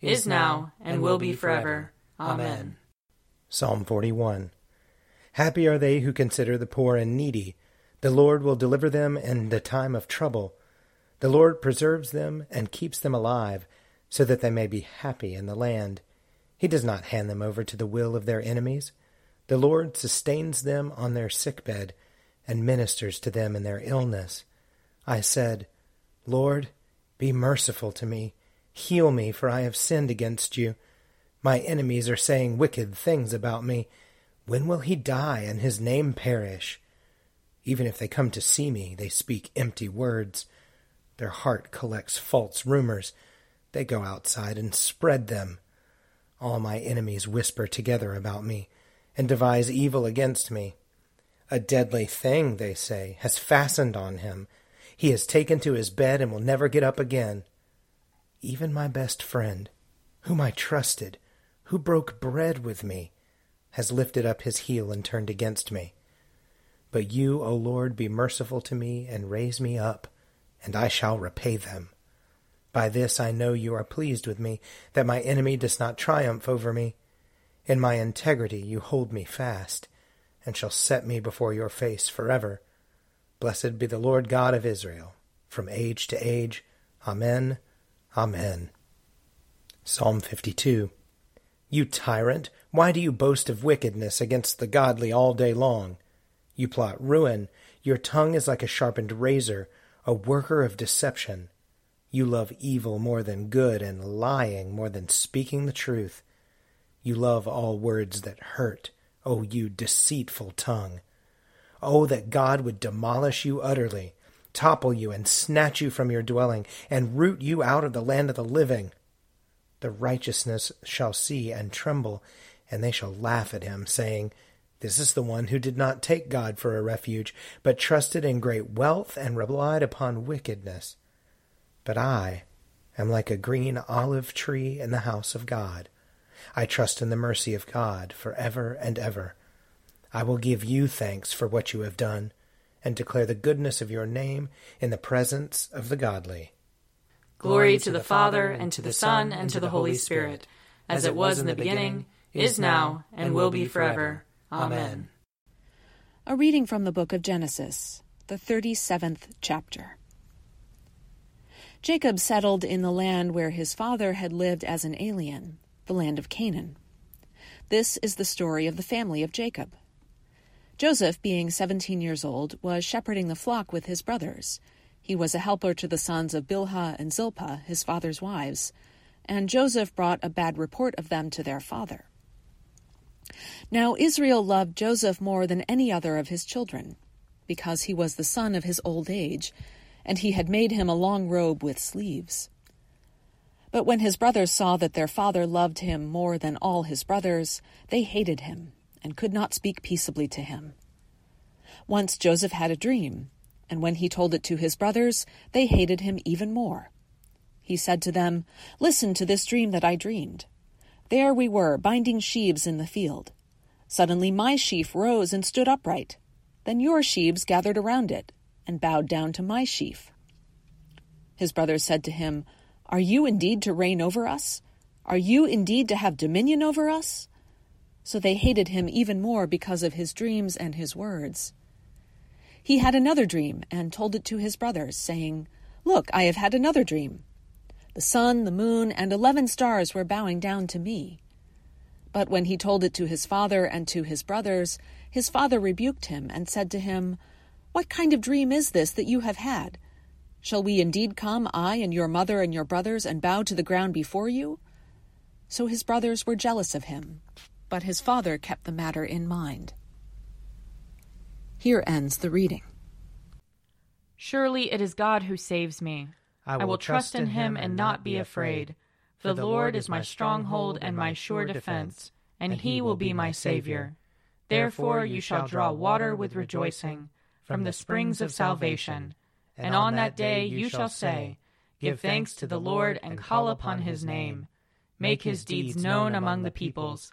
is now, and will be forever. Amen. Psalm 41 Happy are they who consider the poor and needy. The Lord will deliver them in the time of trouble. The Lord preserves them and keeps them alive, so that they may be happy in the land. He does not hand them over to the will of their enemies. The Lord sustains them on their sick bed and ministers to them in their illness. I said, Lord, be merciful to me Heal me, for I have sinned against you. My enemies are saying wicked things about me. When will he die and his name perish? Even if they come to see me, they speak empty words. Their heart collects false rumors. They go outside and spread them. All my enemies whisper together about me and devise evil against me. A deadly thing, they say, has fastened on him. He has taken to his bed and will never get up again even my best friend, whom I trusted, who broke bread with me, has lifted up his heel and turned against me. But you, O Lord, be merciful to me and raise me up, and I shall repay them. By this I know you are pleased with me, that my enemy does not triumph over me. In my integrity you hold me fast, and shall set me before your face forever. Blessed be the Lord God of Israel, from age to age. Amen. Amen. Psalm 52 You tyrant, why do you boast of wickedness against the godly all day long? You plot ruin. Your tongue is like a sharpened razor, a worker of deception. You love evil more than good, and lying more than speaking the truth. You love all words that hurt, O you deceitful tongue. Oh, that God would demolish you utterly topple you and snatch you from your dwelling, and root you out of the land of the living. The righteousness shall see and tremble, and they shall laugh at him, saying, This is the one who did not take God for a refuge, but trusted in great wealth and relied upon wickedness. But I am like a green olive tree in the house of God. I trust in the mercy of God for ever and ever. I will give you thanks for what you have done and declare the goodness of your name in the presence of the godly. Glory to the Father, and to the Son, and to the Holy Spirit, as it was in the beginning, is now, and will be forever. Amen. A reading from the book of Genesis, the 37th chapter. Jacob settled in the land where his father had lived as an alien, the land of Canaan. This is the story of the family of Jacob. Joseph, being seventeen years old, was shepherding the flock with his brothers. He was a helper to the sons of Bilhah and Zilpah, his father's wives, and Joseph brought a bad report of them to their father. Now Israel loved Joseph more than any other of his children, because he was the son of his old age, and he had made him a long robe with sleeves. But when his brothers saw that their father loved him more than all his brothers, they hated him, and could not speak peaceably to him. Once Joseph had a dream, and when he told it to his brothers, they hated him even more. He said to them, Listen to this dream that I dreamed. There we were, binding sheaves in the field. Suddenly my sheaf rose and stood upright. Then your sheaves gathered around it and bowed down to my sheaf. His brothers said to him, Are you indeed to reign over us? Are you indeed to have dominion over us? So they hated him even more because of his dreams and his words. He had another dream and told it to his brothers, saying, Look, I have had another dream. The sun, the moon, and eleven stars were bowing down to me. But when he told it to his father and to his brothers, his father rebuked him and said to him, What kind of dream is this that you have had? Shall we indeed come, I and your mother and your brothers, and bow to the ground before you? So his brothers were jealous of him, but his father kept the matter in mind. Here ends the reading. Surely it is God who saves me. I will, I will trust in him and not be afraid. For the Lord is my stronghold and my sure defense, and he will be my Savior. Therefore you shall draw water with rejoicing from the springs of salvation. And on that day you shall say, Give thanks to the Lord and call upon his name. Make his deeds known among the peoples.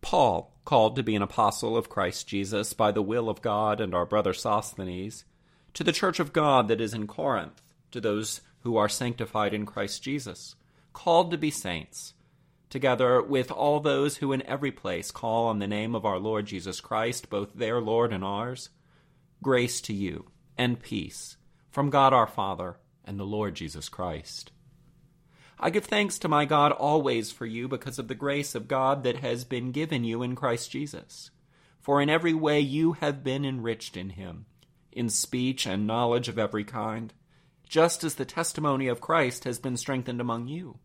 Paul, called to be an apostle of Christ Jesus by the will of God and our brother Sosthenes, to the church of God that is in Corinth to those who are sanctified in Christ Jesus, called to be saints, together with all those who in every place call on the name of our Lord Jesus Christ, both their Lord and ours, grace to you and peace from God our Father and the Lord Jesus Christ. I give thanks to my God always for you because of the grace of God that has been given you in Christ Jesus. For in every way you have been enriched in him, in speech and knowledge of every kind just as the testimony of Christ has been strengthened among you,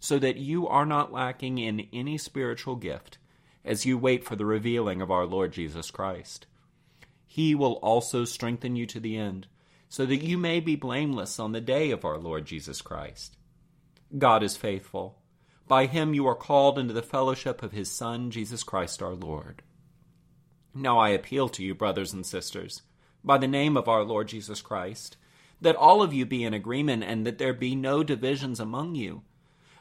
so that you are not lacking in any spiritual gift as you wait for the revealing of our Lord Jesus Christ. He will also strengthen you to the end, so that you may be blameless on the day of our Lord Jesus Christ. God is faithful. By him you are called into the fellowship of his Son, Jesus Christ our Lord. Now I appeal to you, brothers and sisters, by the name of our Lord Jesus Christ that all of you be in agreement and that there be no divisions among you,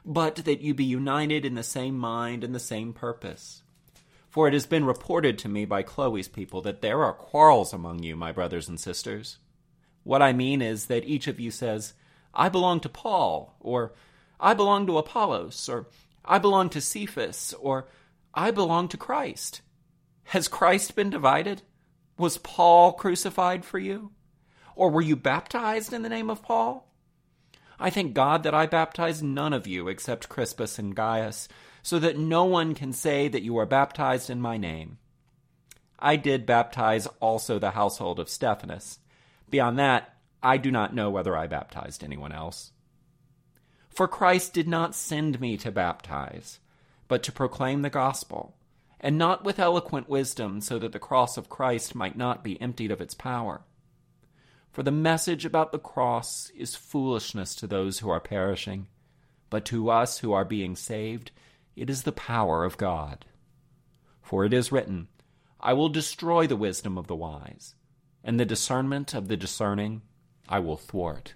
but that you be united in the same mind and the same purpose. For it has been reported to me by Chloe's people that there are quarrels among you, my brothers and sisters. What I mean is that each of you says, I belong to Paul, or I belong to Apollos, or I belong to Cephas, or I belong to Christ. Has Christ been divided? Was Paul crucified for you? Or were you baptized in the name of Paul? I thank God that I baptized none of you except Crispus and Gaius, so that no one can say that you are baptized in my name. I did baptize also the household of Stephanas. Beyond that, I do not know whether I baptized anyone else. For Christ did not send me to baptize, but to proclaim the gospel, and not with eloquent wisdom, so that the cross of Christ might not be emptied of its power. For the message about the cross is foolishness to those who are perishing, but to us who are being saved, it is the power of God. For it is written, I will destroy the wisdom of the wise, and the discernment of the discerning I will thwart.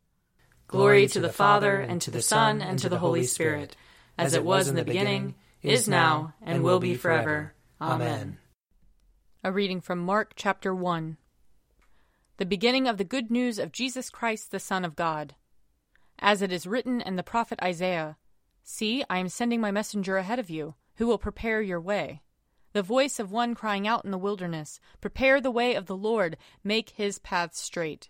Glory to the Father, and to the Son, and to the Holy Spirit, as it was in the beginning, is now, and will be forever. Amen. A reading from Mark chapter 1. The beginning of the good news of Jesus Christ, the Son of God. As it is written in the prophet Isaiah See, I am sending my messenger ahead of you who will prepare your way. The voice of one crying out in the wilderness, Prepare the way of the Lord, make his paths straight.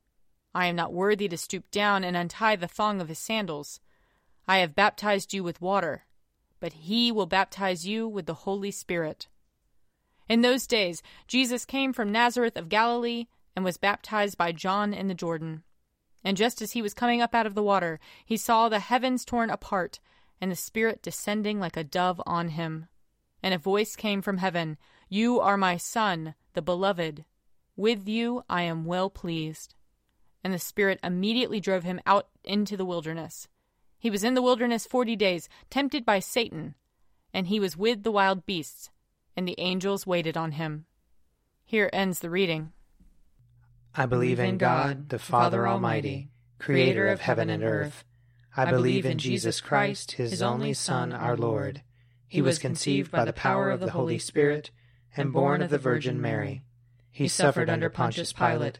I am not worthy to stoop down and untie the thong of his sandals. I have baptized you with water, but he will baptize you with the Holy Spirit. In those days, Jesus came from Nazareth of Galilee and was baptized by John in the Jordan. And just as he was coming up out of the water, he saw the heavens torn apart and the Spirit descending like a dove on him and a voice came from heaven You are my Son, the Beloved. With you I am well pleased. And the Spirit immediately drove him out into the wilderness. He was in the wilderness forty days, tempted by Satan, and he was with the wild beasts, and the angels waited on him. Here ends the reading. I believe in God, the Father Almighty, creator of heaven and earth. I believe in Jesus Christ, his only Son, our Lord. He was conceived by the power of the Holy Spirit and born of the Virgin Mary. He suffered under Pontius Pilate,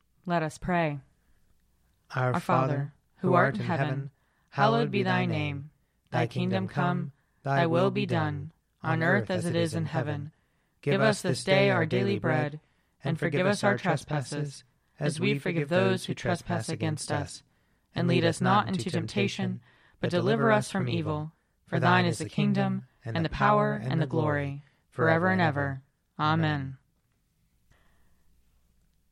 Let us pray. Our, Our Father, who art in heaven, hallowed be thy name. Thy kingdom come, thy will be done, on earth as it is in heaven. Give us this day our daily bread, and forgive us our trespasses, as we forgive those who trespass against us. And lead us not into temptation, but deliver us from evil. For thine is the kingdom, and, and the power and the glory, forever and ever. Amen.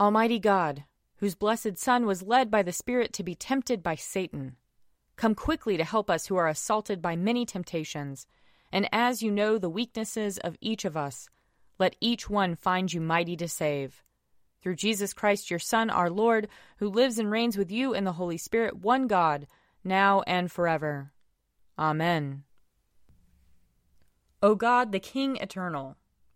Almighty God, whose blessed Son was led by the Spirit to be tempted by Satan, come quickly to help us who are assaulted by many temptations. And as you know the weaknesses of each of us, let each one find you mighty to save through Jesus Christ, your Son, our Lord, who lives and reigns with you in the Holy Spirit, one God, now and forever. Amen. O God, the King eternal,